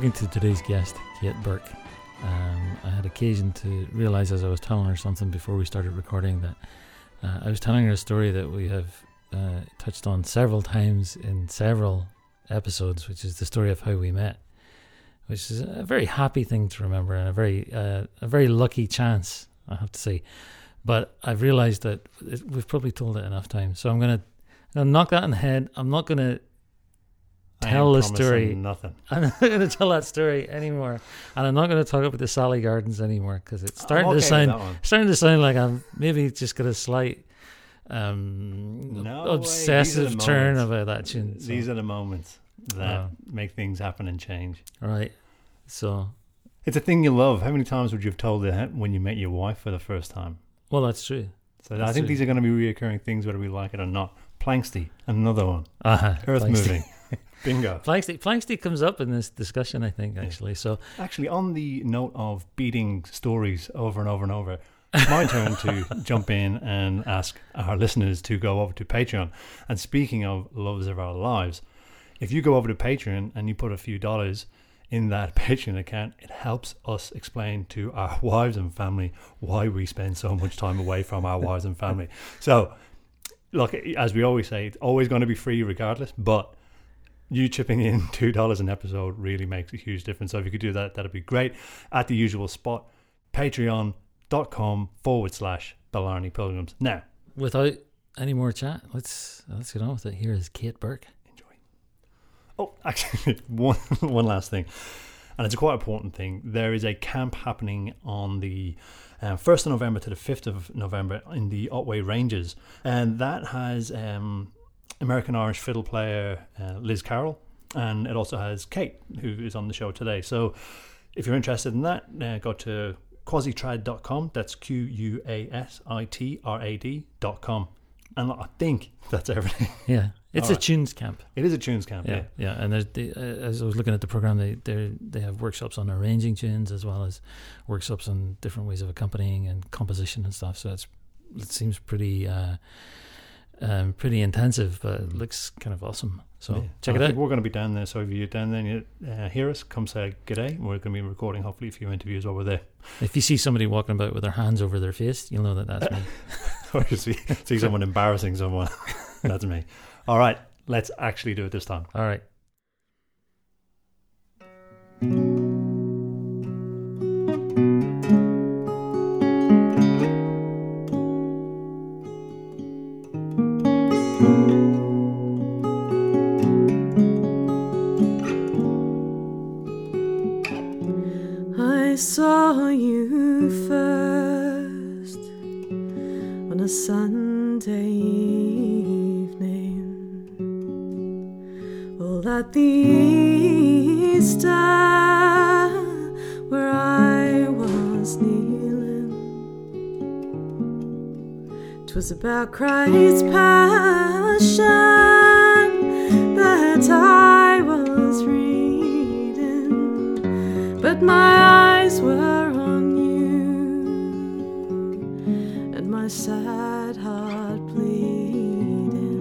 talking to today's guest, Kate Burke. Um, I had occasion to realize as I was telling her something before we started recording that uh, I was telling her a story that we have uh, touched on several times in several episodes, which is the story of how we met, which is a very happy thing to remember and a very uh, a very lucky chance, I have to say. But I've realized that we've probably told it enough times, so I'm gonna, I'm gonna knock that on the head. I'm not gonna tell the story. Nothing. I'm not going to tell that story anymore, and I'm not going to talk about the Sally Gardens anymore because it's starting okay to sound that starting to sound like I'm maybe just got a slight um, No obsessive These are the turn about that tune. So, These are the moments that make things happen and change. right. So, It's a thing you love. How many times would you have told it when you met your wife for the first time? well, that's true. So I think true. these are going to be reoccurring things, whether we like it or not. Planxty, another one. Uh-huh. Earth Planxty. moving. Bingo. Planxty, Planxty comes up in this discussion, I think, actually. So, Actually, on the note of beating stories over and over and over, it's my turn to jump in and ask our listeners to go over to Patreon. And speaking of loves of our lives, if you go over to Patreon and you put a few dollars in that Patreon account, it helps us explain to our wives and family why we spend so much time away from our wives and family. So, look, as we always say, it's always going to be free regardless, but you chipping in two dollars an episode really makes a huge difference. So if you could do that, that'd be great. At the usual spot, patreon.com forward slash Blarney Pilgrims. Now, without any more chat, let's let's get on with it. Here is Kate Burke. enjoy. Oh, actually, one one last thing, and it's a quite important thing. There is a camp happening on the uh, 1st of November to the 5th of November in the Otway Ranges, and that has um, American Irish fiddle player uh, Liz Carroll, and it also has Kate, who is on the show today. So, if you're interested in that, uh, go to quasitrad.com. That's Q U A S I T R A D.com. And I think that's everything. Yeah, it's All a right. tunes camp. It is a tunes camp, Yeah, yeah. yeah, and there's the, uh, as I was looking at the program, they they they have workshops on arranging tunes as well as workshops on different ways of accompanying and composition and stuff. So it's it seems pretty uh, um, pretty intensive, but it looks kind of awesome. So Yeah. check it out. We're going to be down there, so if you're down there and you uh, hear us, come say g'day. We're going to be recording hopefully a few interviews over there. If you see somebody walking about with their hands over their face, you'll know that that's me. or you see, see someone embarrassing someone. That's me. All right, let's actually do it this time. All right. About Christ's passion that I was reading but my eyes were on you, and my sad heart bleeding.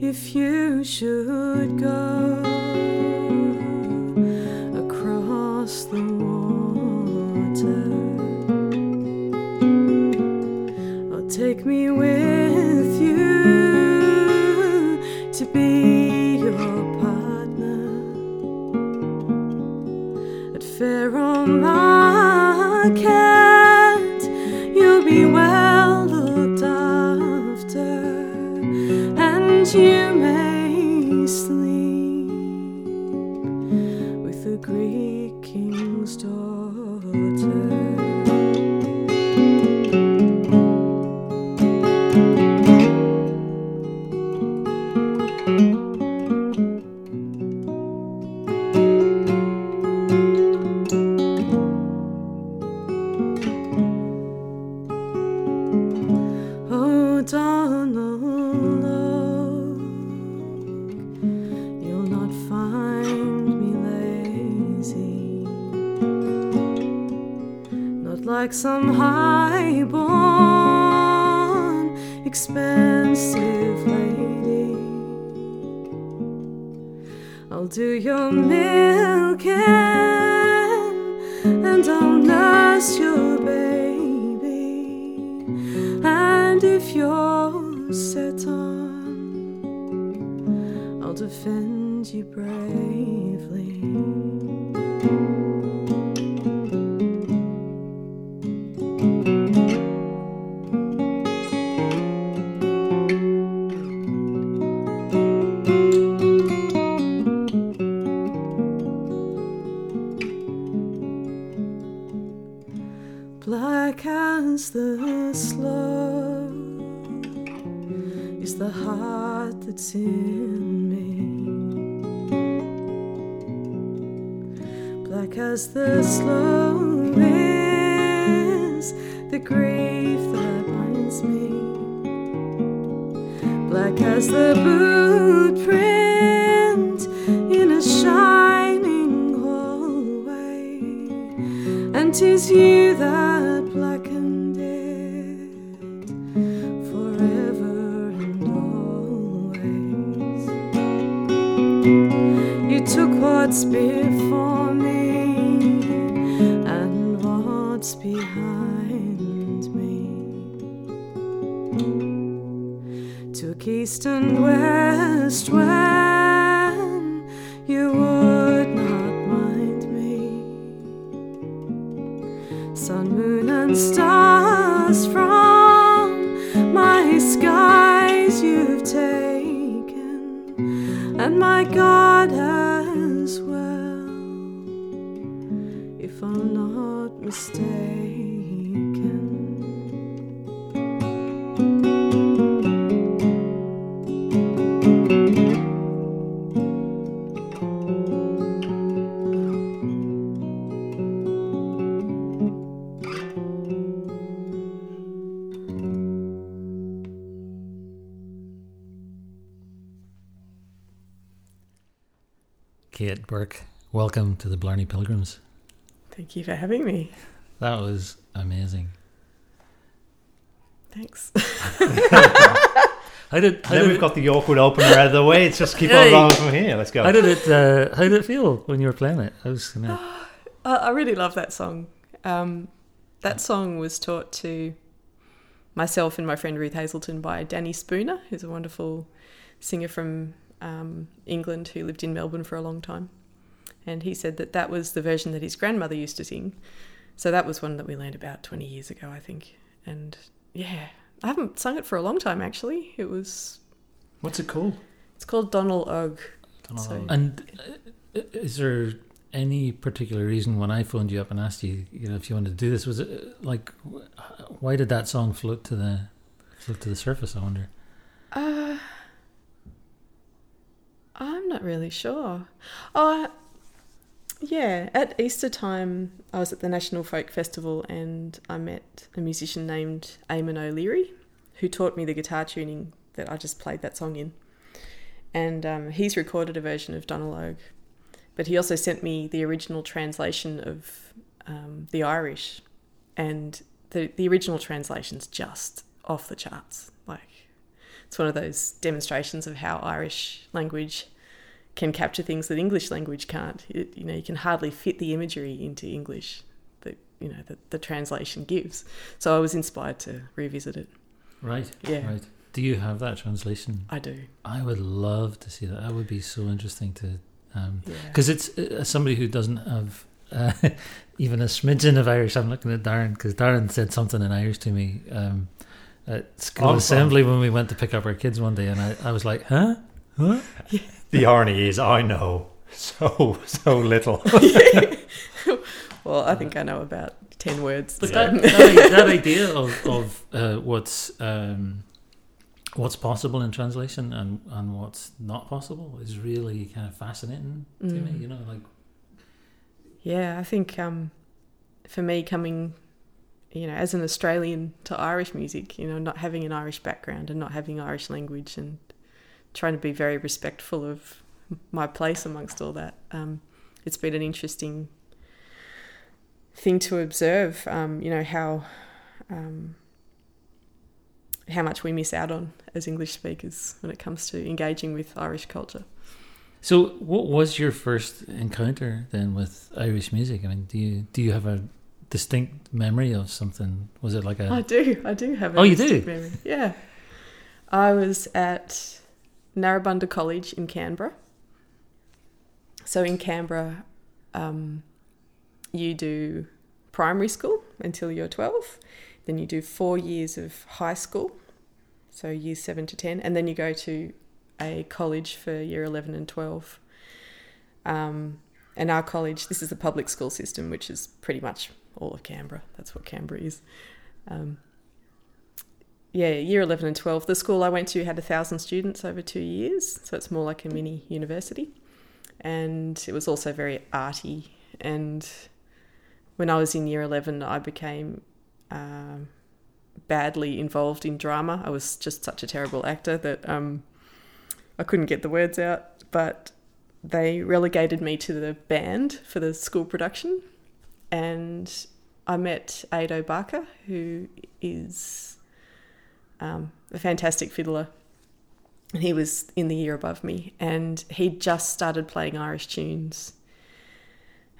If you should go Kate Burke, welcome to the Blarney Pilgrims. Thank you for having me. That was amazing. Thanks. How did how Then did, we've got the awkward opener out of the way. It's just keep Hey. on going from here. Let's go. how did it uh, how did it feel when you were playing it? I was gonna, I, I really love that song. Um, that song was taught to myself and my friend Ruth Hazelton by Danny Spooner, who's a wonderful singer from um, England who lived in Melbourne for a long time. And he said that that was the version that his grandmother used to sing. So that was one that we learned about 20 years ago, I think. And yeah, I haven't sung it for a long time actually. It was, What's it called? it's called Donald Og. Dunno. So- and uh, is there any particular reason when I phoned you up and asked you, you know, if you wanted to do this, was it uh, like, why did that song float to the float to the surface? I wonder. Uh, I'm not really sure. Oh, yeah. At Easter time, I was at the National Folk Festival and I met a musician named Eamon O'Leary who taught me the guitar tuning that I just played that song in. And um, he's recorded a version of Donald Og, but he also sent me the original translation of um, the Irish. And the, the original translation's just off the charts. Like, it's one of those demonstrations of how Irish language can capture things that English language can't. It, you know, you can hardly fit the imagery into English that you know that the translation gives. So I was inspired to revisit it. Right. Yeah, Right. Do you have that translation? I do. I would love to see that. That would be so interesting to, Yeah, because it's uh, somebody who doesn't have uh, even a smidgen of Irish. I'm looking at Darren because Darren said something in Irish to me um, at school Awesome. assembly when we went to pick up our kids one day, and I, I was like, "Huh, huh." The irony is, I know so so little. well, I think I know about ten words. But so- that, that, that idea of, of uh, what's um, what's possible in translation and, and what's not possible is really kind of fascinating to me. Mm. You know, like Yeah, I think um, for me coming, you know, as an Australian to Irish music, you know, not having an Irish background and not having Irish language and trying to be very respectful of my place amongst all that, um, it's been an interesting thing to observe. Um, you know how um, how much we miss out on as English speakers when it comes to engaging with Irish culture. So, what was your first encounter then with Irish music? I mean, do you do you have a distinct memory of something? Was it like a? I do. I do have. A Oh, you do? Memory. Yeah. I was at Narrabundah College in Canberra. So in Canberra, um, you do primary school until you're 12. Then you do four years of high school, so years seven to 10. And then you go to a college for year 11 and 12. Um, and our college, this is a public school system, which is pretty much all of Canberra. That's what Canberra is. Um, yeah, year 11 and 12. The school I went to had a thousand students over two years, so it's more like a mini university. And it was also very arty. And when I was in year 11, I became um, badly involved in drama. I was just such a terrible actor that um, I couldn't get the words out. But they relegated me to the band for the school production. And I met Ado Barker, who is um, a fantastic fiddler. And he was in the year above me, and he just started playing Irish tunes.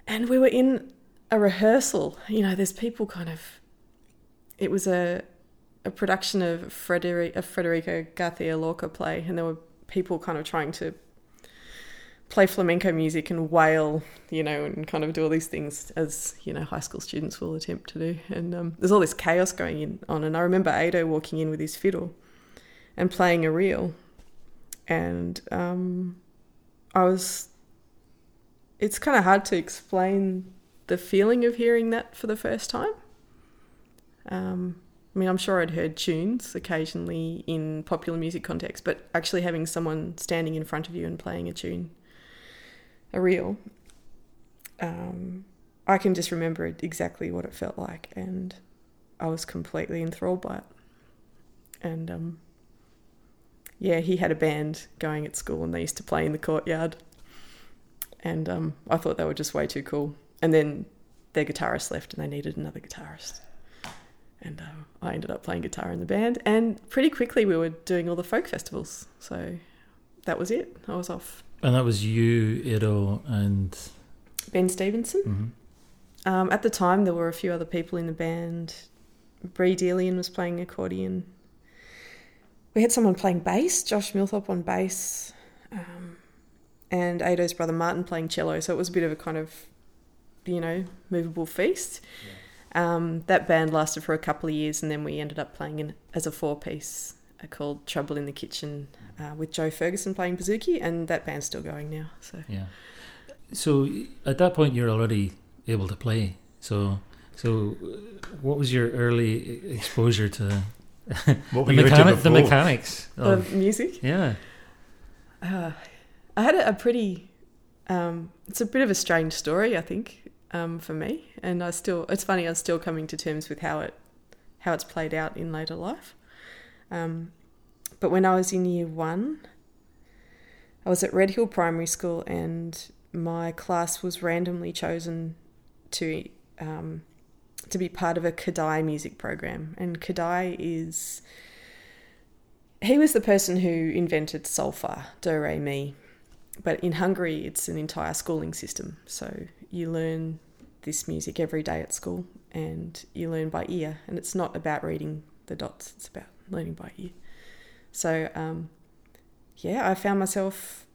And we were in a rehearsal. You know, there's people kind of. It was a a production of Frederic, a Garcia Lorca play, and there were people kind of trying to play flamenco music and wail, you know, and kind of do all these things as you know high school students will attempt to do. And um, there's all this chaos going in on. And I remember Ado walking in with his fiddle and playing a reel, and um, I was. It's kind of hard to explain the feeling of hearing that for the first time. Um, I mean, I'm sure I'd heard tunes occasionally in popular music context, but actually having someone standing in front of you and playing a tune a reel, um, I can just remember exactly what it felt like, and I was completely enthralled by it. And um, yeah, he had a band going at school, and they used to play in the courtyard, and um, I thought they were just way too cool. And then their guitarist left, and they needed another guitarist. And um, I ended up playing guitar in the band, and pretty quickly we were doing all the folk festivals. So that was it. I was off And that was you, Ado, and Ben Stevenson. mhm. Um, at the time, there were a few other people in the band. Bree Delian was playing accordion. We had someone playing bass, Josh Milthorpe on bass, um, and Ado's brother Martin playing cello. So it was a bit of a kind of, you know, movable feast. Um, that band lasted for a couple of years, and then we ended up playing in, as a four piece called Trouble in the Kitchen uh, with Joe Ferguson playing bouzouki, and that band's still going now. So yeah. So at that point, you're already able to play. So, so uh, what was your early exposure to What the, were mechanic, the mechanics? of Of, music. yeah. Uh, I had a, a pretty. Um, it's a bit of a strange story, I think, um, for me, and I still. It's funny. I'm still coming to terms with how it, how it's played out in later life. Um, but when I was in year one, I was at Red Hill Primary School, and my class was randomly chosen to um, to be part of a Kodály music program, and Kodály is he was the person who invented solfa, do re mi. But in Hungary, it's an entire schooling system. So you learn this music every day at school, and you learn by ear. And it's not about reading the dots; it's about learning by ear. So, um, yeah, I found myself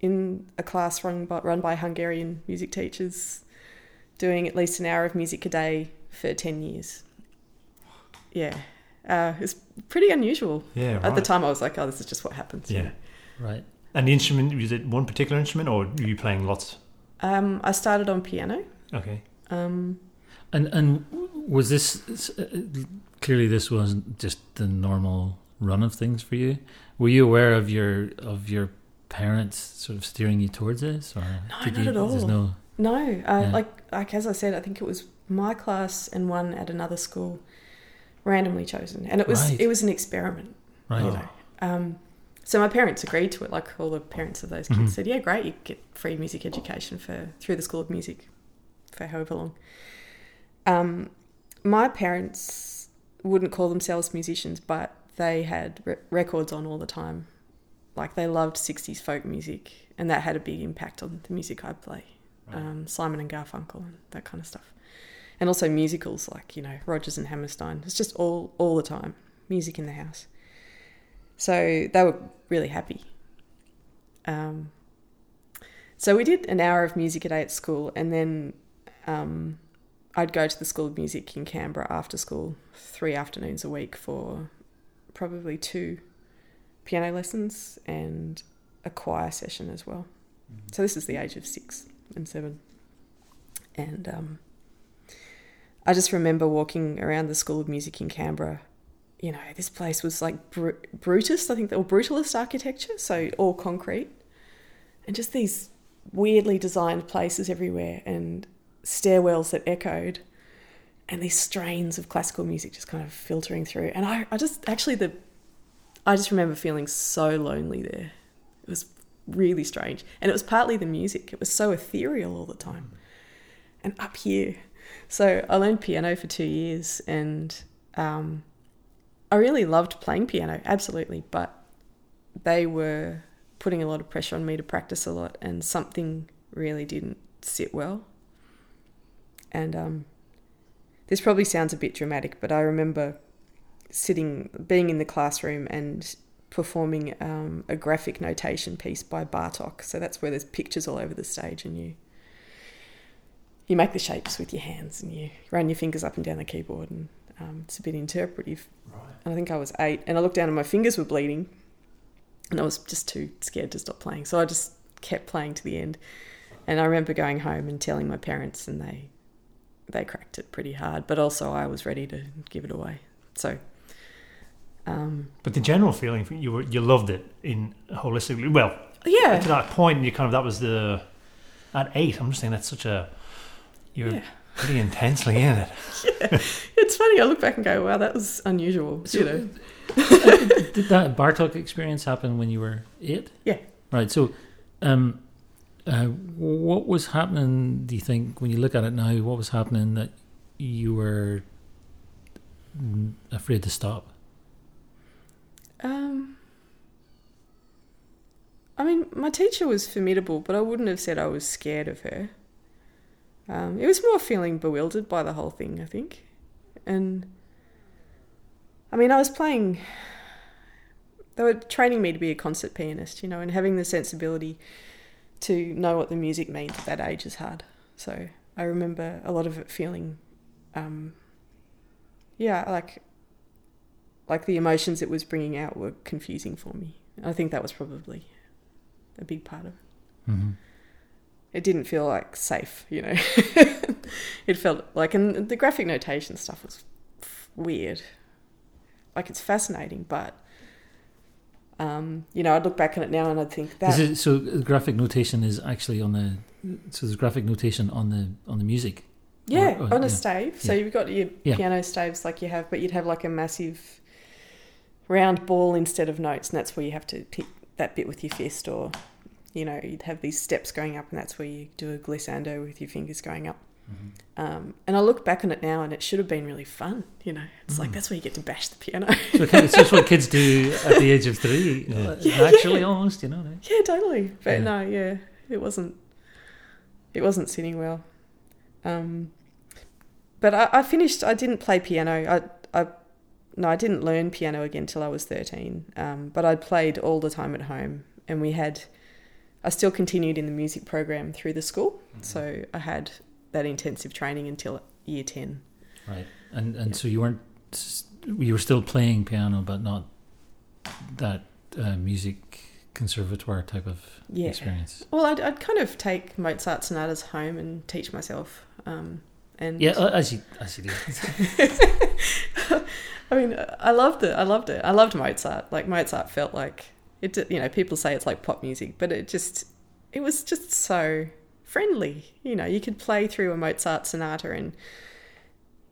in a class run by, run by Hungarian music teachers, doing at least an hour of music a day for ten years. Yeah, uh, it's pretty unusual. Yeah, right. At the time, I was like, "Oh, this is just what happens." Yeah. Right. And the instrument, was it one particular instrument or were you playing lots? Um, I started on piano. Okay. Um, And and was this uh, clearly this wasn't just the normal run of things for you? Were you aware of your of your parents sort of steering you towards this, or No, did not you, at all. No no, uh, Yeah. like like as I said, I think it was my class and one at another school, randomly chosen, and it was Right. it was an experiment. right. You know. Um, so my parents agreed to it. Like all the parents of those kids Mhm. said, "Yeah, great, you get free music education for through the School of Music for however long." Um, my parents wouldn't call themselves musicians, but they had re- records on all the time, like they loved 60s folk music, and that had a big impact on the music I play. Um, Simon and Garfunkel and that kind of stuff. And also musicals like, you know, Rodgers and Hammerstein. It's just all, all the time, music in the house. So they were really happy. Um, so we did an hour of music a day at school, and then um, I'd go to the School of Music in Canberra after school, three afternoons a week for probably two piano lessons and a choir session as well. So this is the age of six and seven. And um, I just remember walking around the School of Music in Canberra. You know, this place was like Br- Brutus, I think, or brutalist architecture, so all concrete, and just these weirdly designed places everywhere, and stairwells that echoed, and these strains of classical music just kind of filtering through. And I, I just actually the, I just remember feeling so lonely there. It was really strange. And it was partly the music, it was so ethereal all the time. And up here. So I learned piano for two years and um, I really loved playing piano, absolutely. But they were putting a lot of pressure on me to practice a lot, and something really didn't sit well. And um, this probably sounds a bit dramatic, but I remember sitting, being in the classroom and performing um, a graphic notation piece by Bartok. So that's where there's pictures all over the stage, and you you make the shapes with your hands, and you run your fingers up and down the keyboard, and um, it's a bit interpretive. Right. And I think I was eight, and I looked down and my fingers were bleeding, and I was just too scared to stop playing. So I just kept playing to the end. And I remember going home and telling my parents, and they they cracked it pretty hard. But also, I was ready to give it away. So. Um, But the general feeling you were you loved it in holistically. Well, yeah, to that point, you kind of that was the at eight. I'm just saying that's such a you're Yeah. pretty intensely in it. yeah. it's funny. I look back and go, "Wow, that was unusual." So- you know, Did that Bartok experience happen when you were eight? Yeah. Right. So, um, uh, what was happening? Do you think when you look at it now, what was happening that you were afraid to stop? Um, I mean, my teacher was formidable, but I wouldn't have said I was scared of her. Um, it was more feeling bewildered by the whole thing, I think. And I mean, I was playing, they were training me to be a concert pianist, you know, and having the sensibility to know what the music means at that age is hard. So I remember a lot of it feeling, um, yeah, like like the emotions it was bringing out were confusing for me. I think that was probably a big part of it. Mm-hmm. It didn't feel like safe, you know. it felt like, and the graphic notation stuff was weird. Like it's fascinating, but um, you know, I'd look back on it now and I'd think that it, so graphic notation is actually on the. So there's graphic notation on the on the music. Yeah, Or- or- on a yeah. stave. So Yeah. you've got your Yeah. piano staves like you have, but you'd have like a massive round ball instead of notes, and that's where you have to pick that bit with your fist, or you know, you'd have these steps going up, and that's where you do a glissando with your fingers going up. Um, and I look back on it now, and it should have been really fun. You know, it's like Mm. that's where you get to bash the piano. So it's just what kids do at the age of three. Yeah. uh, Yeah, Actually, almost, you know. yeah, totally. But no, yeah, it wasn't. It wasn't sitting well. Um, but I, I finished. I didn't play piano. I, I, no, I didn't learn piano again till I was thirteen. Um, but I played all the time at home, and we had. I still continued in the music program through the school, so I had that intensive training until year ten. Right. And and Yeah. so you weren't. You were still playing piano, but not that uh, music conservatoire type of Yeah. experience. Well, I'd, I'd kind of take Mozart sonatas home and teach myself. Um, and Yeah, as you as you do. I mean, I loved it. I loved it. I loved Mozart. Like Mozart felt like it. You know, people say it's like pop music, but it just, it was just so friendly. You know, you could play through a Mozart sonata and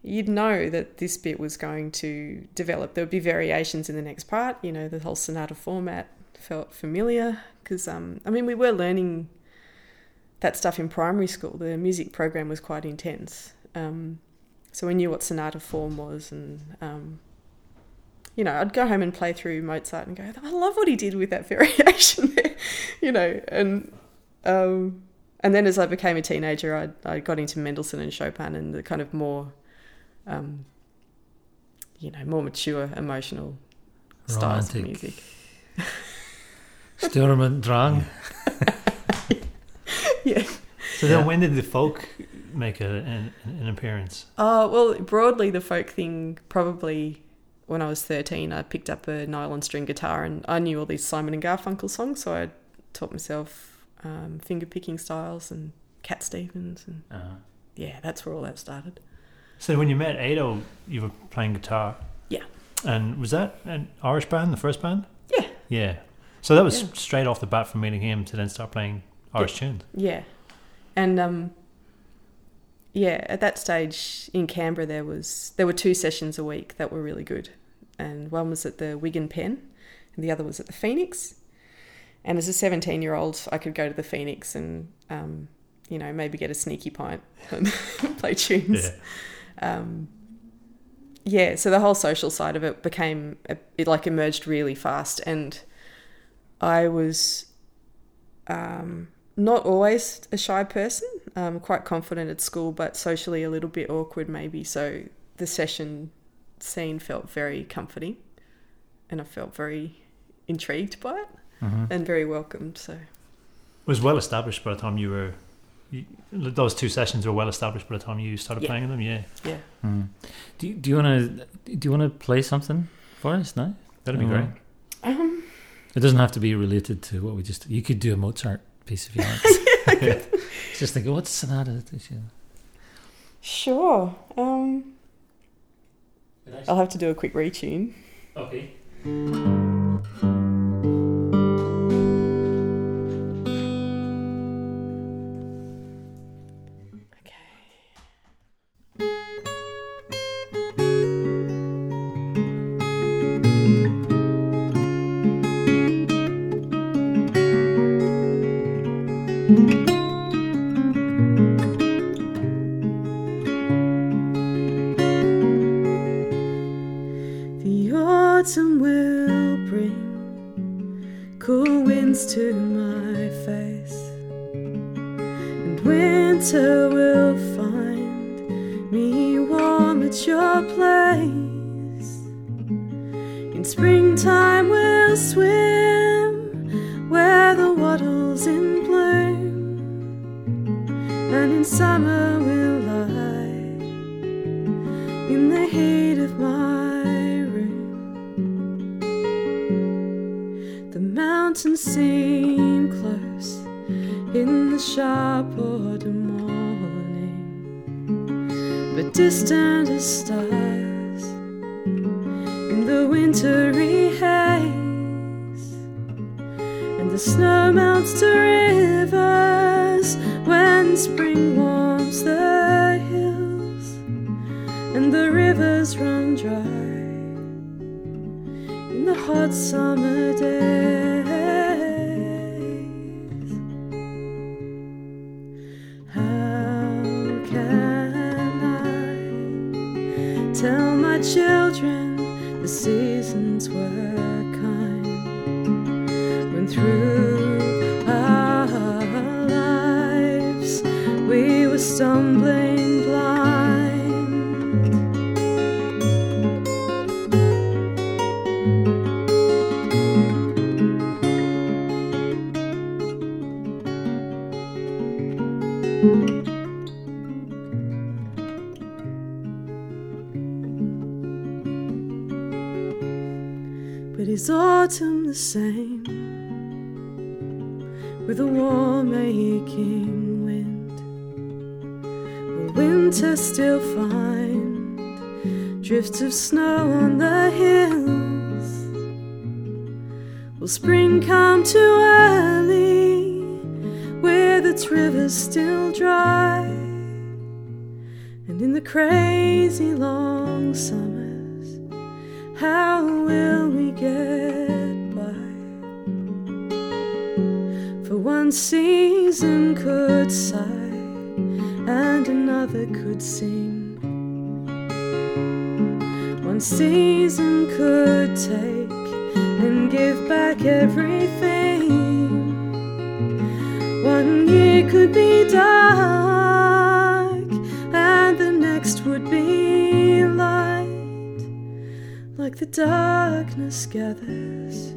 you'd know that this bit was going to develop. There would be variations in the next part. You know, the whole sonata format felt familiar because, um, I mean, we were learning that stuff in primary school. The music program was quite intense. Um, so we knew what sonata form was and um, you know, I'd go home and play through Mozart and go, I love what he did with that variation there, you know, and um, and then as I became a teenager, I I got into Mendelssohn and Chopin and the kind of more, um, you know, more mature emotional styles of Romantic. music. Sturm und Drang. Yeah. So then, Yeah. when did the folk make a, an, an appearance? Oh well, broadly the folk thing probably when I was thirteen, I picked up a nylon string guitar and I knew all these Simon and Garfunkel songs, so I taught myself um, finger picking styles and Cat Stevens, and Uh-huh. yeah, that's where all that started. So when you met Ado, you were playing guitar. Yeah. And was that an Irish band, the first band? Yeah. Yeah. So that was Yeah. straight off the bat from meeting him to then start playing Irish tunes. Yeah, and um, yeah, at that stage in Canberra, there was there were two sessions a week that were really good, and one was at the Wig and Pen, and the other was at the Phoenix. And as a seventeen-year-old, I could go to the Phoenix and um, you know maybe get a sneaky pint and play tunes. Yeah. Um, yeah, so the whole social side of it became it like emerged really fast, and I was um, not always a shy person. Um, quite confident at school, but socially a little bit awkward, maybe. So the session scene felt very comforting, and I felt very intrigued by it Mhm. and very welcomed. So It was well established by the time you were. You, those two sessions were well established by the time you started Yeah. playing them. Yeah, yeah, Mm. Do you, do you want to do you want to play something for us now? that'd be great. um, It doesn't have to be related to what we just. You could do a Mozart piece if you want. just think, what's sonata? that you- sure. Um, I'll have to do a quick retune. Okay. But is autumn the same with a warm aching wind? Will winter still find drifts of snow on the hills? Will spring come too early with its rivers still dry? And in the crazy long summers, how will get by? For one season could sigh and another could sing. One season could take and give back everything. One year could be dark, like the darkness gathers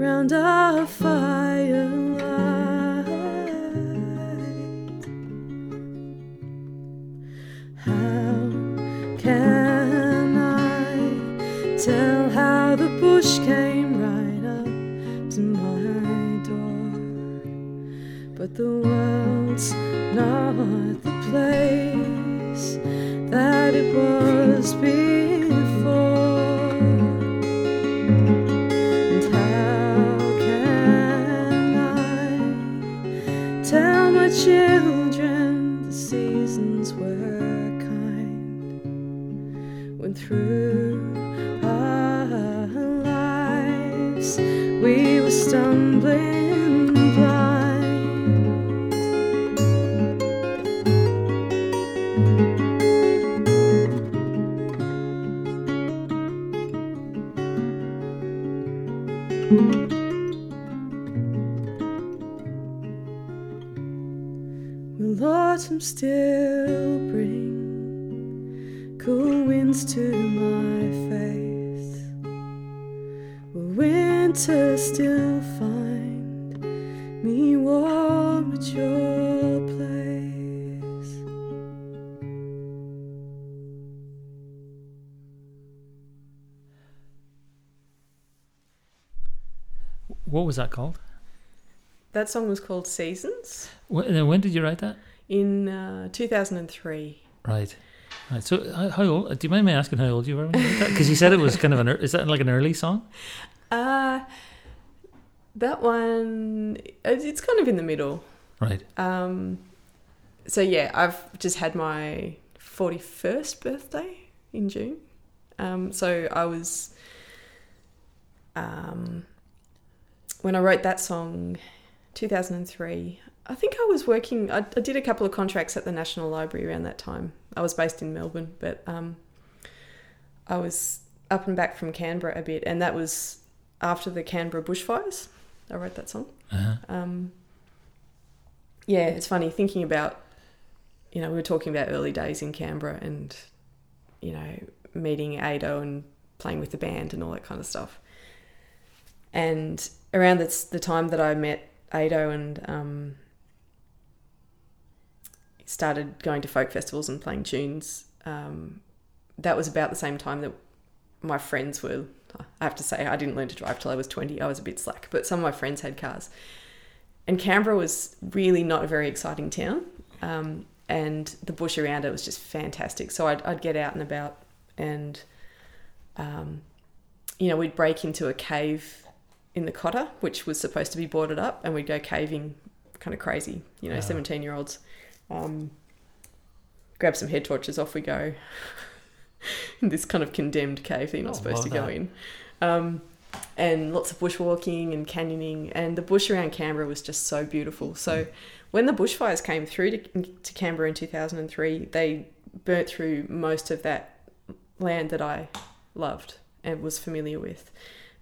round our firelight. How can I tell how the bush came right up to my door? But the world's we were stumbling still find me warm at your place? What was that called? That song was called Seasons When, uh, when did you write that? in uh, 2003. Right. Right. So, how, how old? Do you mind me asking how old you were when you wrote that? Because you said it was kind of an. Is that like an early song? Uh, that one, it's it's kind of in the middle. Right. Um, so yeah, I've just had my 41st birthday in June. Um, so I was, um, when I wrote that song, 2003, I think I was working, I, I did a couple of contracts at the National Library around that time. I was based in Melbourne, but um, I was up and back from Canberra a bit, and that was after the Canberra bushfires. I wrote that song Uh-huh. um, yeah, it's funny thinking about, you know, we were talking about early days in Canberra and, you know, meeting Ado and playing with the band and all that kind of stuff. And around the, the time that I met Ado and um, started going to folk festivals and playing tunes, um, that was about the same time that my friends were. I have to say, I didn't learn to drive till I was 20. I was a bit slack, but some of my friends had cars. And Canberra was really not a very exciting town. Um, and the bush around it was just fantastic. So I'd, I'd get out and about and, um, you know, we'd break into a cave in the Cotter, which was supposed to be boarded up, and we'd go caving kind of crazy, you know, Yeah. 17 year olds. Um, grab some head torches, off we go. in this kind of condemned cave that you're not Oh, supposed to go that. in. Um, and lots of bushwalking and canyoning, and the bush around Canberra was just so beautiful. So, when the bushfires came through to, to Canberra in 2003, they burnt through most of that land that I loved and was familiar with.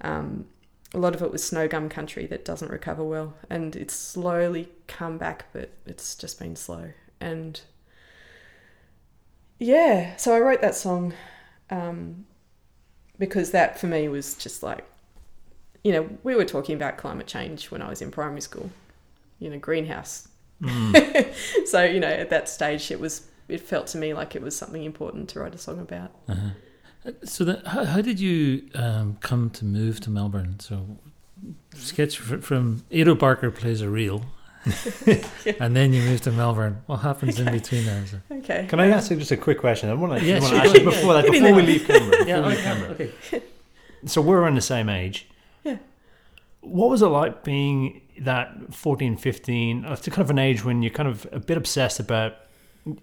Um, a lot of it was snow gum country that doesn't recover well, and it's slowly come back, but it's just been slow. And yeah, so I wrote that song um, because that for me was just like, you know, we were talking about climate change when I was in primary school, you know, greenhouse. Mm. so you know, at that stage, it was it felt to me like it was something important to write a song about. Uh-huh. Uh, So, then, how, how did you um, come to move to Melbourne? So, sketch from Ado Barker plays a reel, and then you move to Melbourne. What happens in between there? Is it- Okay. Can I ask you just a quick question? I want to, Yeah, want sure, to ask you before that, before we leave Canberra. Yeah, okay, Canberra. okay. So we're around the same age. Yeah. What was it like being that 14, 15? uh, It's kind of an age when you're kind of a bit obsessed about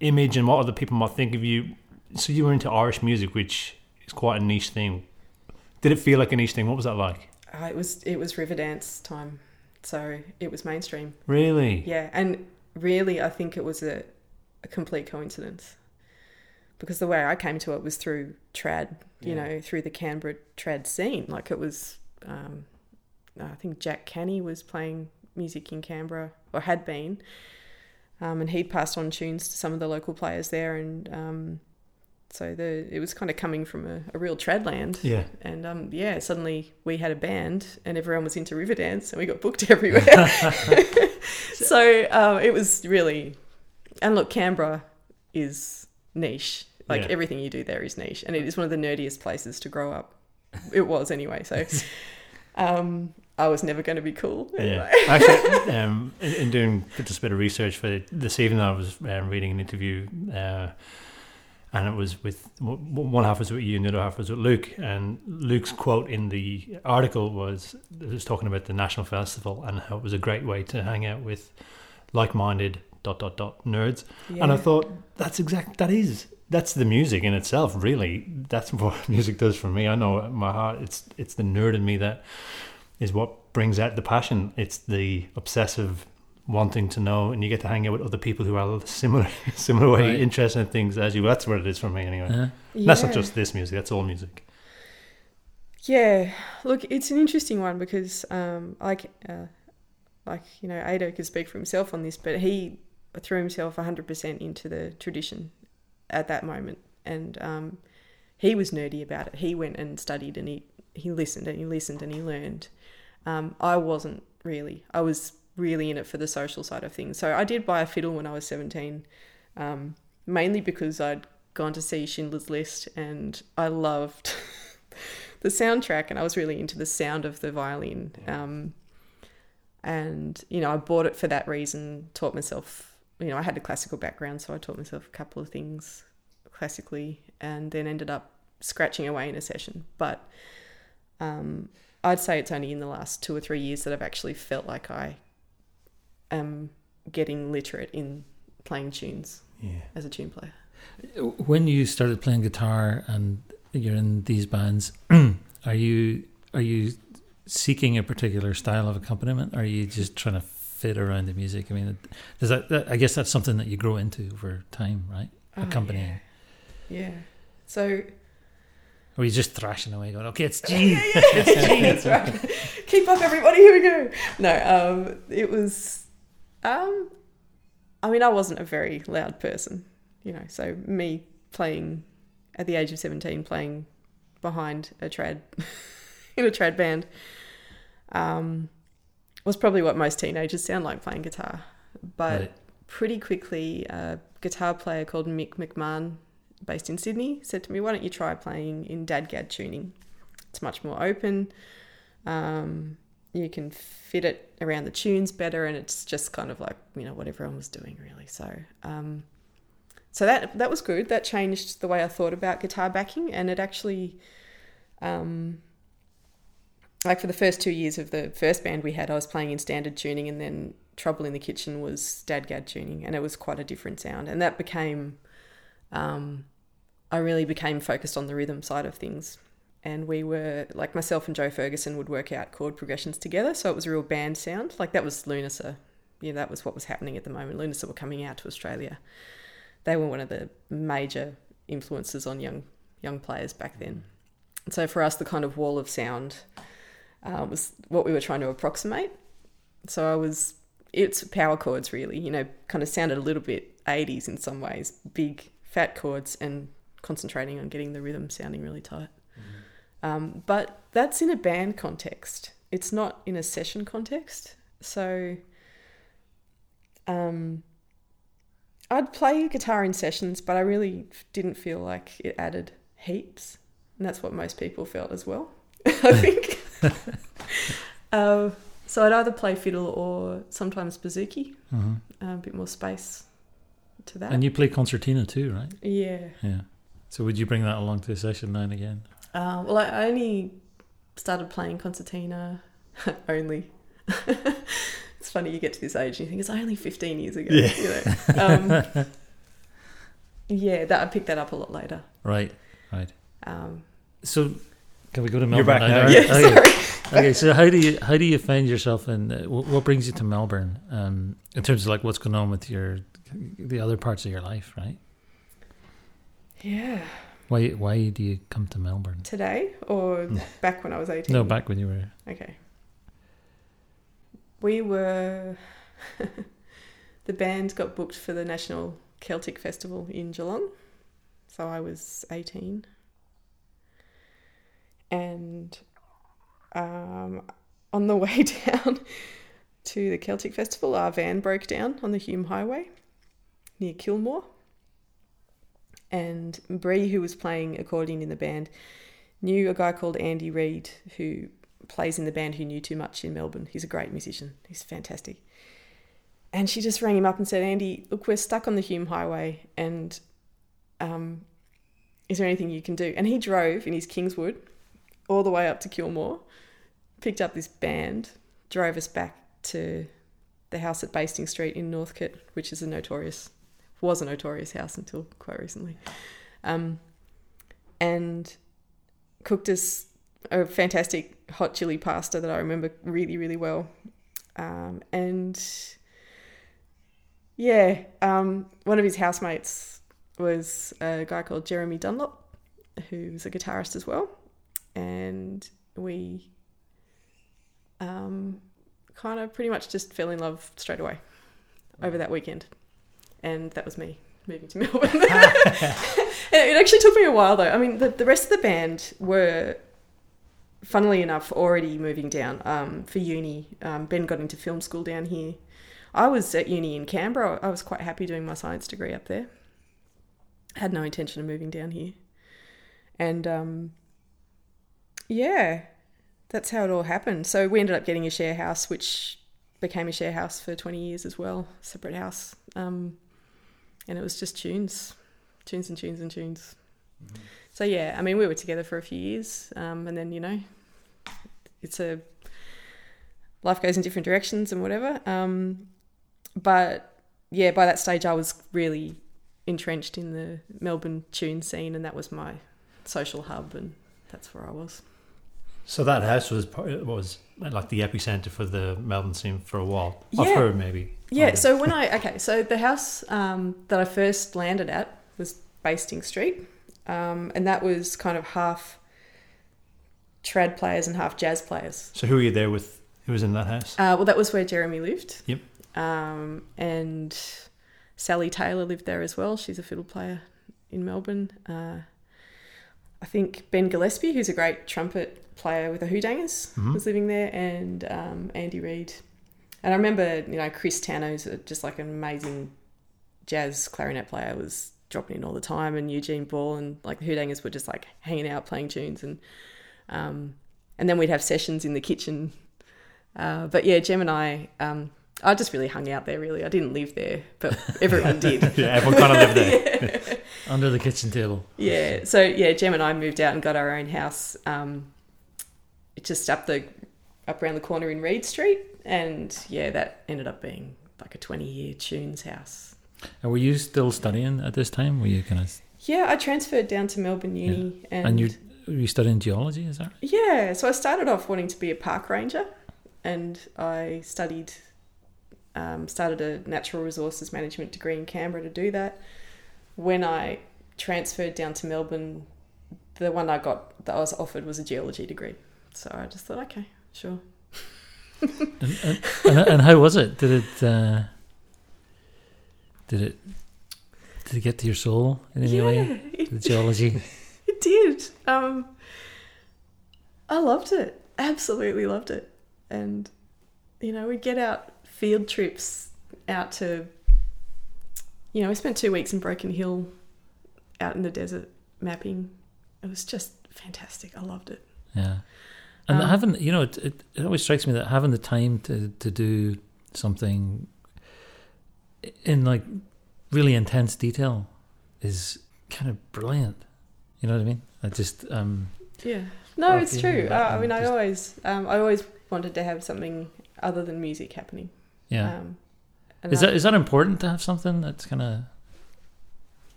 image and what other people might think of you. So you were into Irish music, which is quite a niche thing. Did it feel like a niche thing? What was that like? Uh, it was it was Riverdance time, so it was mainstream. Really? Yeah, and really, I think it was a, a complete coincidence. because the way I came to it was through trad, you Yeah. know, through the Canberra trad scene. Like it was, um, I think Jack Canny was playing music in Canberra or had been, um, and he'd passed on tunes to some of the local players there, and um, so the it was kind of coming from a, a real trad land. Yeah. And um, yeah, suddenly we had a band and everyone was into Riverdance and we got booked everywhere. so um, it was really, and look, Canberra is niche. Like Yeah. everything you do there is niche, and it is one of the nerdiest places to grow up. It was anyway. So um, I was never going to be cool. Yeah, Anyway. actually, um, in, in doing just a bit of research for this evening, I was um, reading an interview, uh, and it was with one half was with you, and the other half was with Luke. And Luke's quote in the article was it was talking about the national festival and how it was a great way to hang out with like-minded dot dot dot nerds. And I thought that's exact. That is that's the music in itself. Really, that's what music does for me. I know my heart. It's it's the nerd in me that is what brings out the passion. It's the obsessive wanting to know, and you get to hang out with other people who are similar similar way Right. interested in things as you. That's what it is for me anyway. Uh, That's not just this music. That's all music. Yeah, look, it's an interesting one because, um, like, uh, like you know, Ado could speak for himself on this, but he threw himself hundred percent into the tradition at that moment, and um, he was nerdy about it. He went and studied, and he he listened and he listened and he learned. Um, I wasn't really. I was really in it for the social side of things. So I did buy a fiddle when I was seventeen, um, mainly because I'd gone to see Schindler's List, and I loved. the soundtrack and I was really into the sound of the violin. Um, and, you know, I bought it for that reason, taught myself, you know, I had a classical background, so I taught myself a couple of things classically and then ended up scratching away in a session. But um, I'd say it's only in the last two or three years that I've actually felt like I am getting literate in playing tunes Yeah. as a tune player. when you started playing guitar and you're in these bands, are you are you seeking a particular style of accompaniment? Or are you just trying to fit around the music? I mean, does that, that I guess that's something that you grow into over time, right? Oh, Accompanying. Yeah. yeah. So Or are you just thrashing away, going, "Okay, it's G." yeah, yeah, it's G, that's right. Keep up, everybody. Here we go. No, um, it was. Um, I mean, I wasn't a very loud person, you know. So me playing at the age of seventeen, playing behind a trad in a trad band, um, was probably what most teenagers sound like playing guitar. But Right. pretty quickly, a guitar player called Mick McMahon, based in Sydney, said to me, "Why don't you try playing in dadgad tuning? It's much more open. Um, you can fit it around the tunes better, and it's just kind of like you know what everyone was doing, really." So, um, so that that was good. That changed the way I thought about guitar backing, and it actually. Um, like for the first two years of the first band we had, I was playing in standard tuning, and then Trouble in the Kitchen was dadgad tuning, and it was quite a different sound. And that became, um, I really became focused on the rhythm side of things. And we were, like myself and Joe Ferguson would work out chord progressions together. So it was a real band sound. Like that was Lunasa. Yeah, that was what was happening at the moment. Lunasa were coming out to Australia. They were one of the major influences on young young players back then. And so for us, the kind of wall of sound uh, was what we were trying to approximate. So I was, it's power chords really, you know, kind of sounded a little bit 80s in some ways, big fat chords and concentrating on getting the rhythm sounding really tight. Um, but that's in a band context. It's not in a session context. So um, I'd play guitar in sessions, but I really didn't feel like it added heaps. And that's what most people felt as well, I think. uh, so I'd either play fiddle or sometimes bouzouki, hmm uh, a bit more space to that. And you play concertina too, right? yeah. Yeah. So would you bring that along to a session now and again? Uh, well, I only started playing concertina only. it's funny you get to this age and you think it's only 15 years ago. Yeah. You know? um, yeah, that I picked that up a lot later. Right. Right. Um, So can we go to You're Melbourne? back now? now. yeah, Okay. sorry. okay, so how do you how do you find yourself in uh, what brings you to Melbourne um, in terms of like what's going on with your the other parts of your life, right? Yeah. Why why do you come to Melbourne? Today or back when I was 18? No, back when you were. Okay. We were. the band got booked for the National Celtic Festival in Geelong. So I was 18. And um, on the way down to the Celtic Festival, our van broke down on the Hume Highway near Kilmore. And Bree, who was playing accordion in the band, knew a guy called Andy Reid who plays in the band who knew too much in Melbourne. He's a great musician. He's fantastic. And she just rang him up and said, Andy, look, we're stuck on the Hume Highway and um, is there anything you can do? And he drove in his Kingswood all the way up to Kilmore, picked up this band, drove us back to the house at Bastings Street in Northcote, which is a notorious, was a notorious house until quite recently. Um, and cooked us a fantastic hot chili pasta that I remember really, really well. Um, and yeah, um, one of his housemates was a guy called Jeremy Dunlop, who's a guitarist as well. And we um, kind of pretty much just fell in love straight away over that weekend. And that was me moving to Melbourne. it actually took me a while though. I mean, the, the rest of the band were, funnily enough, already moving down um, for uni. Um, ben got into film school down here. I was at uni in Canberra. I was quite happy doing my science degree up there. Had no intention of moving down here. And um, yeah, that's how it all happened. So we ended up getting a share house, which became a share house for 20 years as well, separate house. Um, and it was just tunes, tunes and tunes and tunes. So yeah, I mean, we were together for a few years, um, and then you know, it's a life goes in different directions and whatever. Um, but yeah, by that stage, I was really entrenched in the Melbourne tune scene, and that was my social hub, and that's where I was. So that house was was like the epicenter for the Melbourne scene for a while. I've Yeah. maybe. Yeah, so when I okay, so the house um, that I first landed at was Bastings Street, um, and that was kind of half trad players and half jazz players. So who were you there with? Who was in that house? Uh, well, that was where Jeremy lived. Yep. Um, and Sally Taylor lived there as well. She's a fiddle player in Melbourne. Uh, I think Ben Gillespie, who's a great trumpet player with the Hoodangers, Mhm. was living there, and um, Andy Reid. And I remember, you know, Chris Tanner, who's just like an amazing jazz clarinet player, was dropping in all the time, and Eugene Ball, and like the Hoodangers were just like hanging out playing tunes, and um, and then we'd have sessions in the kitchen. Uh, but yeah, Jem and I, um, I just really hung out there. Really, I didn't live there, but everyone did. yeah, everyone kind of lived there. Under the kitchen table. Yeah. So yeah, Jem and I moved out and got our own house. Um, just up the up around the corner in Reed Street, and yeah, that ended up being like a twenty year tunes house. And were you still studying at this time? Were you kind of Yeah, I transferred down to Melbourne Uni, and, and you were you studying geology? Is that right? yeah, so I started off wanting to be a park ranger, and I studied. Um, started a natural resources management degree in Canberra to do that. When I transferred down to Melbourne, the one I got that I was offered was a geology degree. So I just thought, okay, sure. And, and, and, how was it? Did it? Uh, did it? Did it get to your soul in any yeah, way? it, The geology. it did. Um, I loved it. Absolutely loved it. And you know, we'd get out field trips out to. You know, we spent two weeks in Broken Hill, out in the desert mapping. It was just fantastic. I loved it. Yeah. And Um, having, you know, it, it, it always strikes me that having the time to, to do something in like really intense detail is kind of brilliant. You know what I mean? I just, um, Yeah. No, it's true. Uh, I mean, I always, um, I always wanted to have something other than music happening. yeah. Um, is I- that is that important to have something that's kind of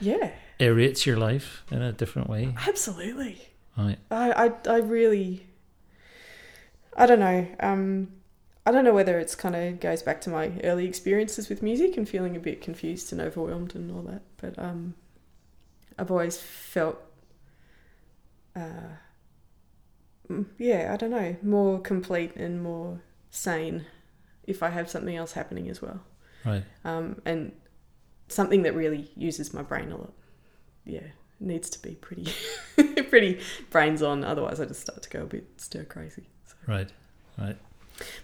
Yeah, aerates your life in a different way? absolutely. Right. I, I, I really, I don't know. Um, I don't know whether it's kind of goes back to my early experiences with music and feeling a bit confused and overwhelmed and all that. But um, I've always felt, uh, yeah, I don't know, more complete and more sane if I have something else happening as well. Right. Um, and something that really uses my brain a lot. Yeah, needs to be pretty, pretty brains on. Otherwise, I just start to go a bit stir crazy. Right. Right.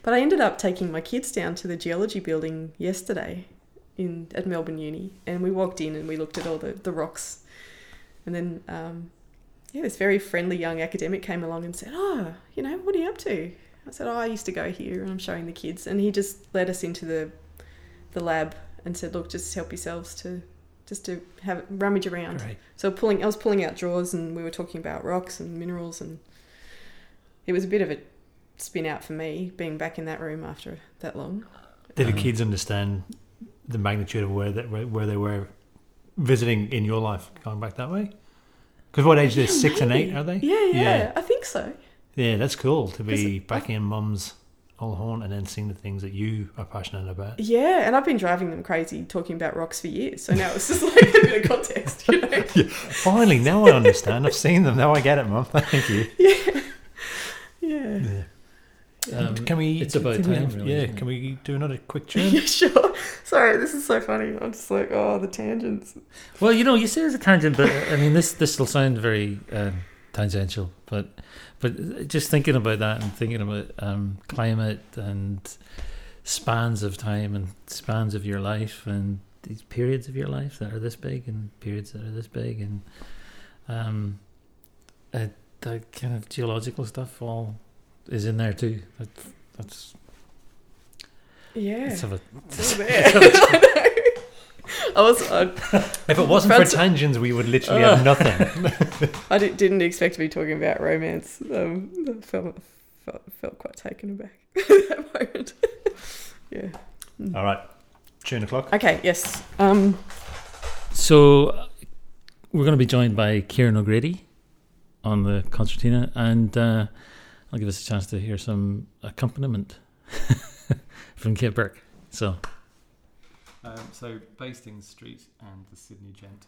But I ended up taking my kids down to the geology building yesterday in at Melbourne Uni, and we walked in and we looked at all the, the rocks, and then um, yeah, this very friendly young academic came along and said, "Oh, you know, what are you up to?" I said, "Oh, I used to go here," and I'm showing the kids, and he just led us into the the lab and said, "Look, just help yourselves to." Just to have rummage around. Great. So pulling, I was pulling out drawers, and we were talking about rocks and minerals, and it was a bit of a spin out for me being back in that room after that long. Did the Um, kids understand the magnitude of where that where, where they were visiting in your life going back that way? Because what age? They're Yeah, six and eight, are they? Yeah, yeah, Yeah. I think so. Yeah, that's cool to be it- back in mum's old horn and then seeing the things that you are passionate about. Yeah, and I've been driving them crazy talking about rocks for years, so now it's just like a bit of context, you know. Finally, now I understand. I've seen them. Now I get it, mum. Thank you. Yeah, yeah, Yeah. Um, can we? it's about time, really, yeah. Can we do another quick tune? yeah. Sure. Sorry, this is so funny. I'm just like, oh, the tangents. Well, you know, you say it's a tangent, but I mean, this this will sound very um, tangential, but but just thinking about that and thinking about um, climate and spans of time and spans of your life and these periods of your life that are this big and periods that are this big and um, uh, the kind of geological stuff all is in there too. That, that's Yeah. let's have a It's all there. I know. I was, I, If it wasn't for tangents, we would literally have Uh. nothing. I di- didn't expect to be talking about romance. Um, I felt, felt felt quite taken aback at that moment. yeah. All right, tune o'clock. Okay. Yes. Um. So uh, we're going to be joined by Kieran O'Grady on the concertina, and uh, I'll give us a chance to hear some accompaniment from Kit Burke. So Um, so Bastings Street and the Sydney Gent.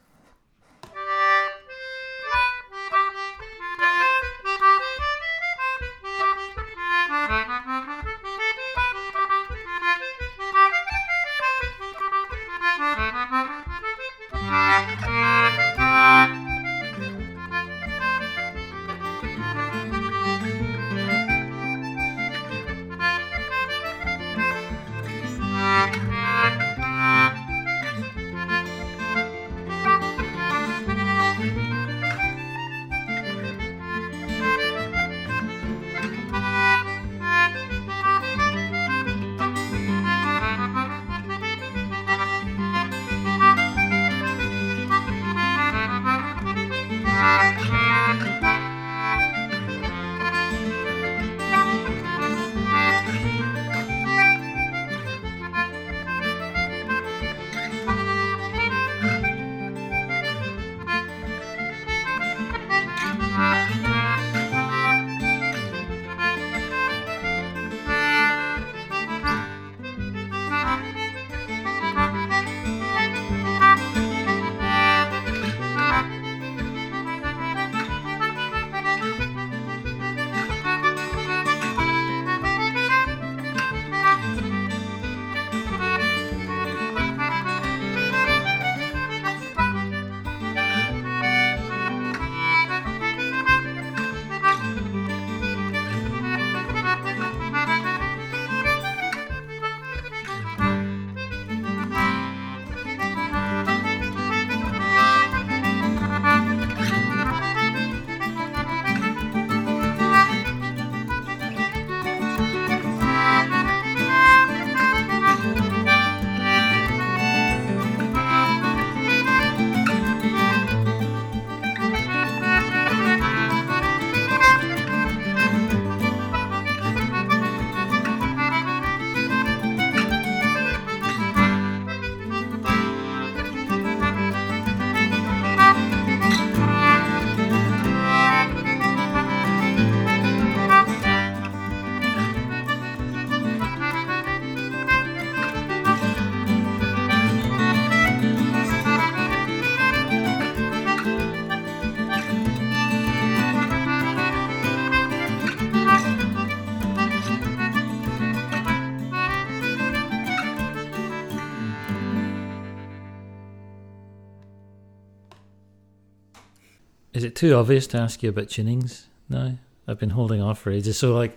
Too obvious to ask you about tunings now? I've been holding off for ages. So like,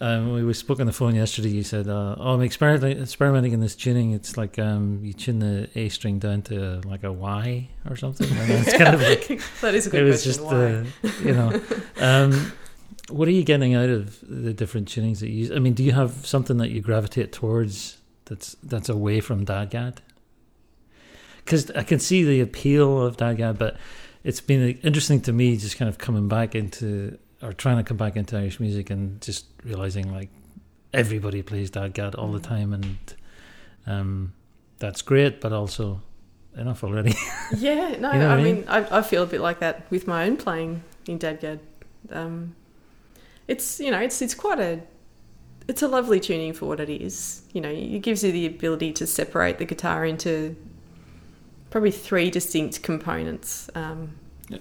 um, we spoke on the phone yesterday. You said, uh, "Oh, I'm experimenting, experimenting in this tuning. It's like um, you tune the A string down to like a Y or something." And it's kind of like that is a good it was question. just, uh, you know, um, what are you getting out of the different tunings that you use? I mean, do you have something that you gravitate towards that's that's away from Dadgad? Because I can see the appeal of Dadgad, but it's been interesting to me just kind of coming back into or trying to come back into Irish music and just realizing like everybody plays Dadgad all the Mm. time, and um, that's great, but also enough already. Yeah, no, You know I I mean? mean, I, I feel a bit like that with my own playing in Dadgad. Um, it's you know, it's it's quite a, it's a lovely tuning for what it is. You know, it gives you the ability to separate the guitar into probably three distinct components. Um,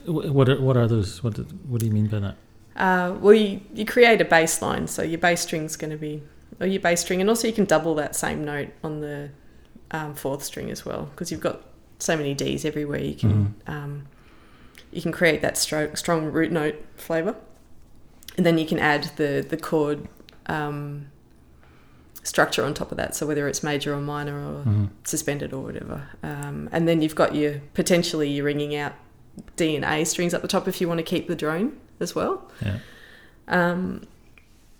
what are, what are those? What do, what do you mean by that? uh, well, you, you create a bass line, so your bass string's going to be, or your bass string, and also you can double that same note on the um, fourth string as well, because you've got so many Ds everywhere. You can um, you can create that stro- strong root note flavor, and then you can add the the chord um, structure on top of that. So whether it's major or minor or Mhm. suspended or whatever, um, and then you've got your potentially you're ringing out DNA strings at the top if you want to keep the drone as well. Yeah. Um,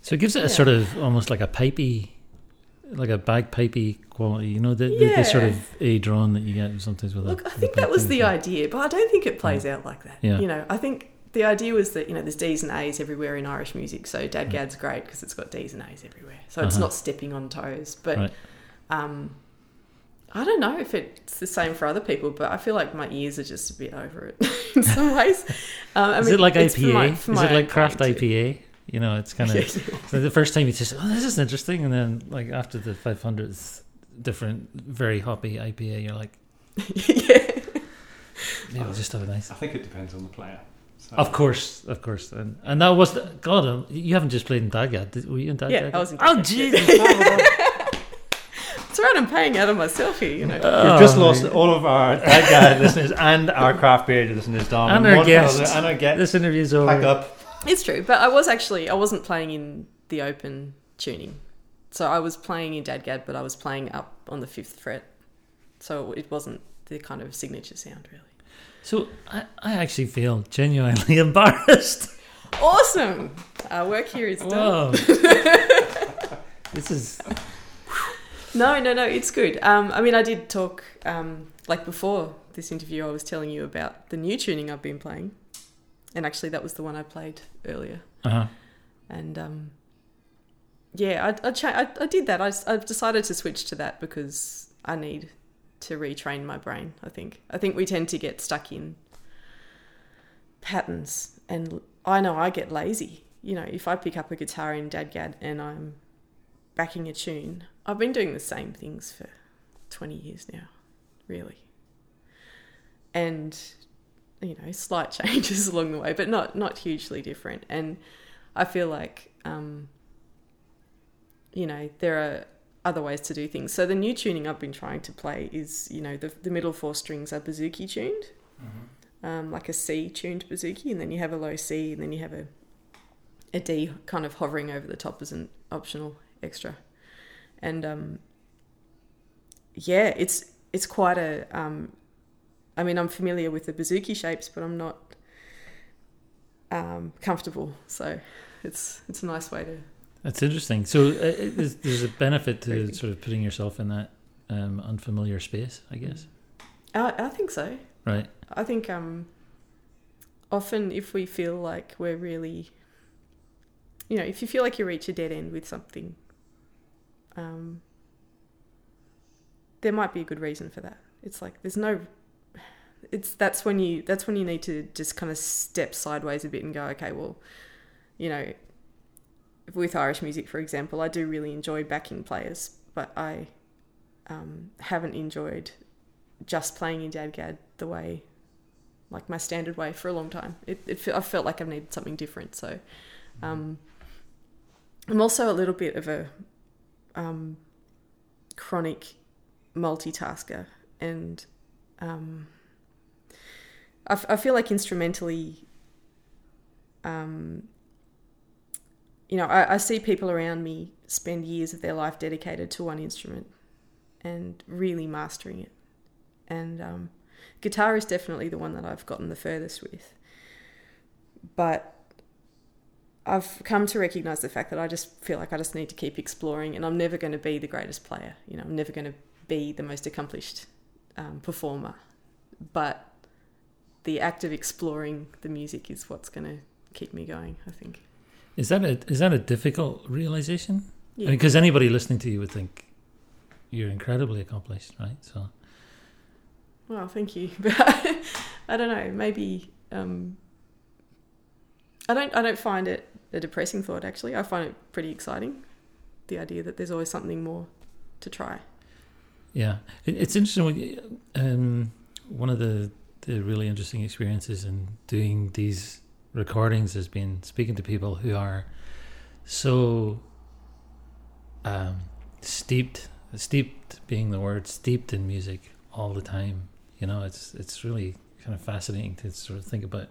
So it gives it a sort of almost like a pipey, like a bagpipey quality. You know, the, the, the sort of a drone that you get sometimes with a. Look, I think that was the idea, but I don't think it plays out like that. Yeah. You know, I think the idea was that you know there's D's and A's everywhere in Irish music, so Dadgad's great because it's got D's and A's everywhere, so it's Uh-huh. not stepping on toes. But Right. um, I don't know if it's the same for other people, but I feel like my ears are just a bit over it in some ways. Um, I Is mean, it like it's for IPA? my- for is it like craft playing too. IPA? You know, it's kind of so the first time you just oh this is interesting, and then like after the five hundredth different very hoppy IPA, you're like yeah. yeah, we'll just have a nice. I think it depends on the player. So Of course, of course, and and that was the, God. um, You haven't just played in Dadgad, did- were you in Dadgad? Yeah, I was in Oh Dadgad, Jesus! It's right. I'm paying out of my selfie. You know. We've just Oh, lost mate. all of our Dad Guy listeners and our craft beer listeners, Dom. And in our one guests. fell- And our guests. This interview's over. Pack up. It's true, but I was actually I wasn't playing in the open tuning, so I was playing in Dadgad, but I was playing up on the fifth fret, so it wasn't the kind of signature sound really. So I, I actually feel genuinely embarrassed. Awesome, our work here is done. This is No, no, no, it's good. Um, I mean, I did talk um, like before this interview. I was telling you about the new tuning I've been playing, and actually that was the one I played earlier. uh-huh. and um, yeah, I I, cha- I I did that. I I've decided to switch to that because I need to retrain my brain. I think I think we tend to get stuck in patterns, and I know I get lazy. You know, if I pick up a guitar in Dadgad and I'm backing a tune, I've been doing the same things for twenty years now, really, and you know, slight changes along the way, but not not hugely different. And I feel like, um, you know, there are other ways to do things. So the new tuning I've been trying to play is, you know, the, the middle four strings are bouzouki tuned, um, like a C tuned bouzouki, and then you have a low C, and then you have a a D kind of hovering over the top as an optional extra. And um, yeah, it's it's quite a. Um, I mean, I'm familiar with the bouzouki shapes, but I'm not um, comfortable. So it's it's a nice way to. That's interesting. So uh, it- there's, there's a benefit to sort of putting yourself in that um, unfamiliar space, I guess. I, I think so. Right. I think um, often if we feel like we're really, you know, if you feel like you reach a dead end with something, um, there might be a good reason for that. It's like there's no. It's that's when you that's when you need to just kind of step sideways a bit and go, okay, well, you know, with Irish music, for example, I do really enjoy backing players, but I um, haven't enjoyed just playing in Dadgad the way, like my standard way, for a long time. It, it I felt like I've needed something different. So, um, I'm also a little bit of a um, chronic multitasker, and um, I, f- I feel like instrumentally, um, you know, I, I see people around me spend years of their life dedicated to one instrument and really mastering it. And um, guitar is definitely the one that I've gotten the furthest with. But I've come to recognize the fact that I just feel like I just need to keep exploring, and I'm never going to be the greatest player. You know, I'm never going to be the most accomplished um, performer. But the act of exploring the music is what's going to keep me going. I think. Is that a is that a difficult realization? Yeah. Because anybody listening to you would think you're incredibly accomplished, right? So Well, thank you, but I don't know. Maybe um, I don't. I don't find it a depressing thought. Actually, I find it pretty exciting. The idea that there's always something more to try. yeah, it, it's interesting. When um, one of the the really interesting experiences in doing these recordings has been speaking to people who are so um, steeped, steeped being the word, steeped in music all the time. You know, it's it's really kind of fascinating to sort of think about.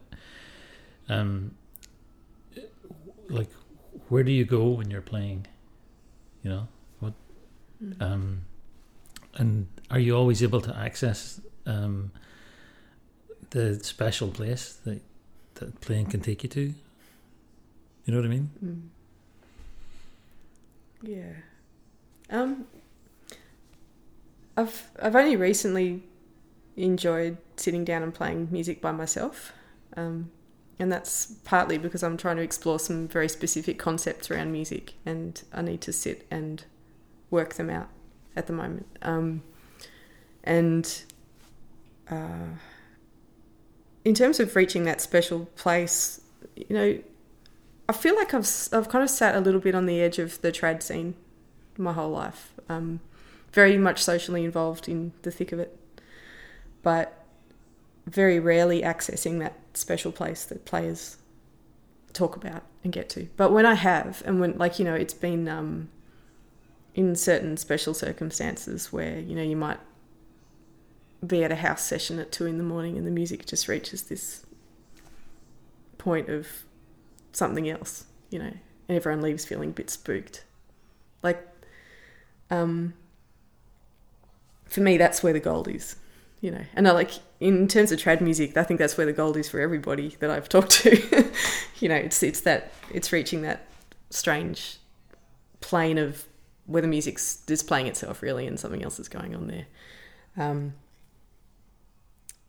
Um, like, where do you go when you're playing? You know, Mm. um, and are you always able to access um, the special place that that playing can take you to? You know what I mean? Mm. Yeah. Um. I've I've only recently enjoyed sitting down and playing music by myself, um, and that's partly because I'm trying to explore some very specific concepts around music, and I need to sit and work them out at the moment. Um, and uh, in terms of reaching that special place, you know, I feel like I've I've kind of sat a little bit on the edge of the trad scene my whole life. Um, very much socially involved in the thick of it, but very rarely accessing that special place that players talk about and get to. But when I have, and when like you know, it's been um, in certain special circumstances where you know you might be at a house session at two in the morning and the music just reaches this point of something else, you know, and everyone leaves feeling a bit spooked. Like, um, for me, that's where the gold is, you know. And I like, in terms of trad music, I think that's where the gold is for everybody that I've talked to. you know, it's it's that it's reaching that strange plane of where the music's just playing itself really, and something else is going on there. Um,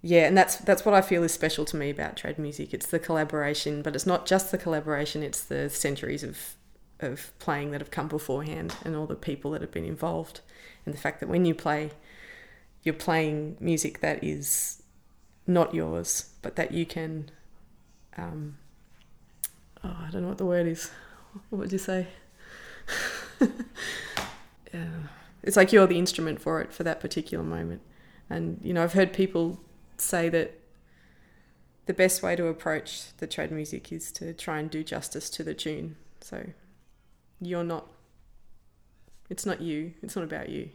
yeah, and that's that's what I feel is special to me about trad music. It's the collaboration, but it's not just the collaboration. It's the centuries of of playing that have come beforehand, and all the people that have been involved, and the fact that when you play, you're playing music that is not yours, but that you can. Um, oh, I don't know what the word is. What would you say? yeah. It's like you're the instrument for it for that particular moment. And, you know, I've heard people say that the best way to approach the trad music is to try and do justice to the tune. So you're not, it's not you, it's not about you.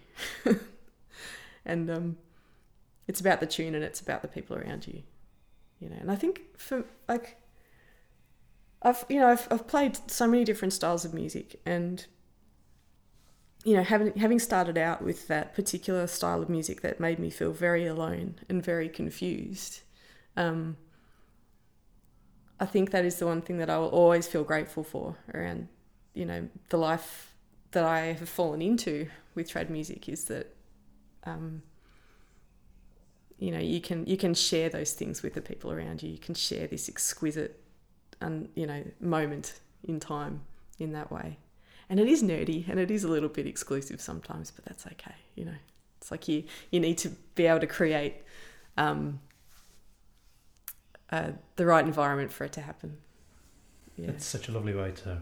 and um, it's about the tune and it's about the people around you. You know, and I think for like, I've, you know, I've, I've played so many different styles of music and you know, having having started out with that particular style of music that made me feel very alone and very confused, um, I think that is the one thing that I will always feel grateful for around, you know, the life that I have fallen into with trad music is that, um, you know, you can you can share those things with the people around you. You can share this exquisite, and you know, moment in time in that way and it is nerdy and it is a little bit exclusive sometimes, but that's okay. You know, it's like you you need to be able to create um, uh, the right environment for it to happen. Yeah, That's such a lovely way to.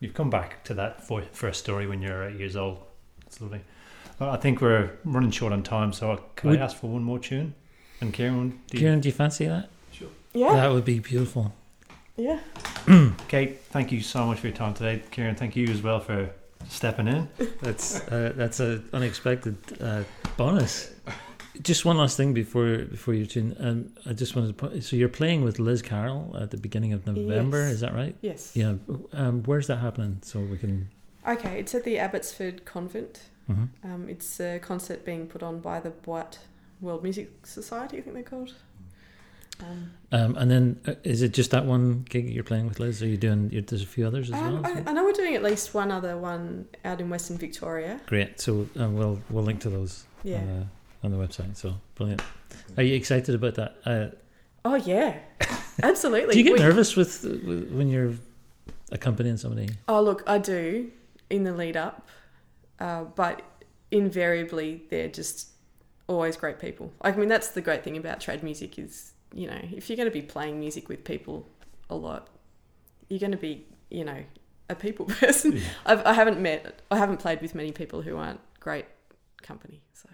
You've come back to that for, first story when you're eight years old. It's lovely. Well, I think we're running short on time, so can Would- I ask for one more tune? And Kieran, do you, Kieran, do you fancy that? Sure. Yeah, That would be beautiful. Yeah. Kate, thank you so much for your time today. Kieran, thank you as well for stepping in. That's uh, that's a unexpected uh, bonus. just one last thing before before you tune. Um, I just wanted to. Put, so you're playing with Liz Carroll at the beginning of November. Yes. Is that right? Yes. Yeah. Um, where's that happening? So we can. Okay, it's at the Abbotsford Convent. mhm. Um, it's a concert being put on by the Boite World Music Society, I think they're called. Um, Um, and then uh, is it just that one gig you're playing with Liz? Are you doing? there's a few others as um, well. I, I know we're doing at least one other one out in Western Victoria. Great. So um, we'll we'll link to those Yeah. on, the, on the website. So brilliant. Are you excited about that? Uh, Oh yeah, absolutely. do you get We- nervous with, with when you're accompanying somebody? Oh look, I do in the lead up, uh, but invariably they're just always great people. I mean, that's the great thing about trad music is you know if you're going to be playing music with people a lot, you're going to be you know a people person. Yeah. I've, I haven't met, I haven't played with many people who aren't great company. So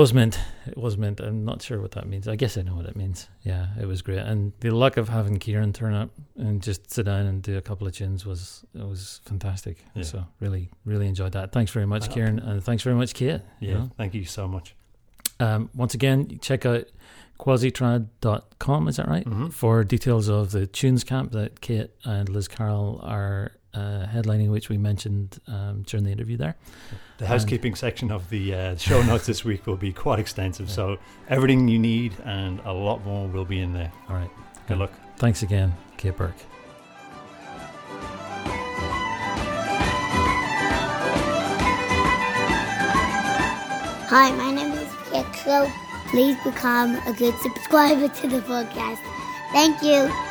was mint. It was mint. I'm not sure what that means. I guess I know what it means. Yeah, it was great. And the luck of having Kieran turn up and just sit down and do a couple of tunes was it was fantastic. Yeah. So really, really enjoyed that. Thanks very much, Kieran, and thanks very much, Kate. Yeah, you know. thank you so much. Um, once again, check out quasitrad.com, is that right? Mhm. For details of the tunes camp that Kate and Liz Carroll are uh, headlining, which we mentioned um, during the interview there. The housekeeping section of the uh, show notes this week will be quite extensive, so everything you need and a lot more will be in there. All right. Good luck. Thanks again, Kate Burke. Hi, my name is Pietro. Please become a good subscriber to the podcast. Thank you.